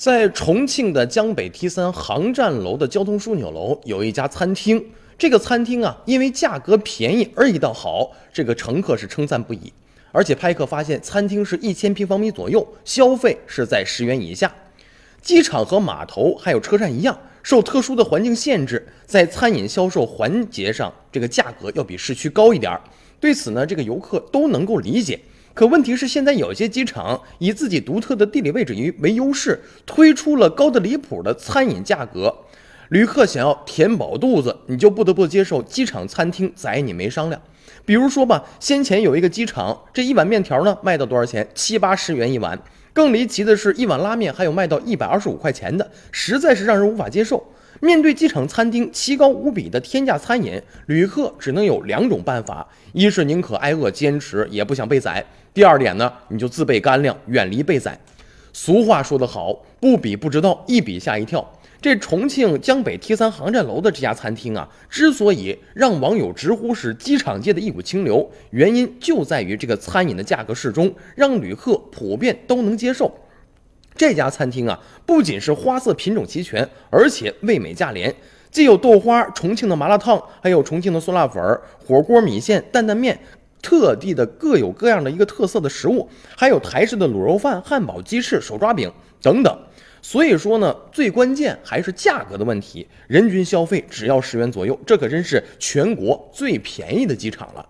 在重庆的江北 T 三航站楼的交通枢纽楼有一家餐厅，这个餐厅啊，因为价格便宜而味道好，这个乘客是称赞不已。而且拍客发现，餐厅是一千平方米左右，消费是在十元以下。机场和码头还有车站一样，受特殊的环境限制，在餐饮销售环节上，这个价格要比市区高一点儿。对此呢，这个游客都能够理解。可问题是，现在有些机场以自己独特的地理位置为为优势，推出了高的离谱的餐饮价格。旅客想要填饱肚子，你就不得不接受机场餐厅宰你没商量。比如说吧，先前有一个机场，这一碗面条呢卖到多少钱？七八十元一碗。更离奇的是，一碗拉面还有卖到一百二十五块钱的，实在是让人无法接受。面对机场餐厅奇高无比的天价餐饮，旅客只能有两种办法：一是宁可挨饿坚持，也不想被宰；第二点呢，你就自备干粮，远离被宰。俗话说得好，不比不知道，一比吓一跳。这重庆江北 T 三航站楼的这家餐厅啊，之所以让网友直呼是机场界的一股清流，原因就在于这个餐饮的价格适中，让旅客普遍都能接受。这家餐厅啊，不仅是花色品种齐全，而且味美价廉，既有豆花、重庆的麻辣烫，还有重庆的酸辣粉、火锅、米线、担担面，特地的各有各样的一个特色的食物，还有台式的卤肉饭、汉堡、鸡翅、手抓饼等等。所以说呢，最关键还是价格的问题，人均消费只要十元左右，这可真是全国最便宜的机场了。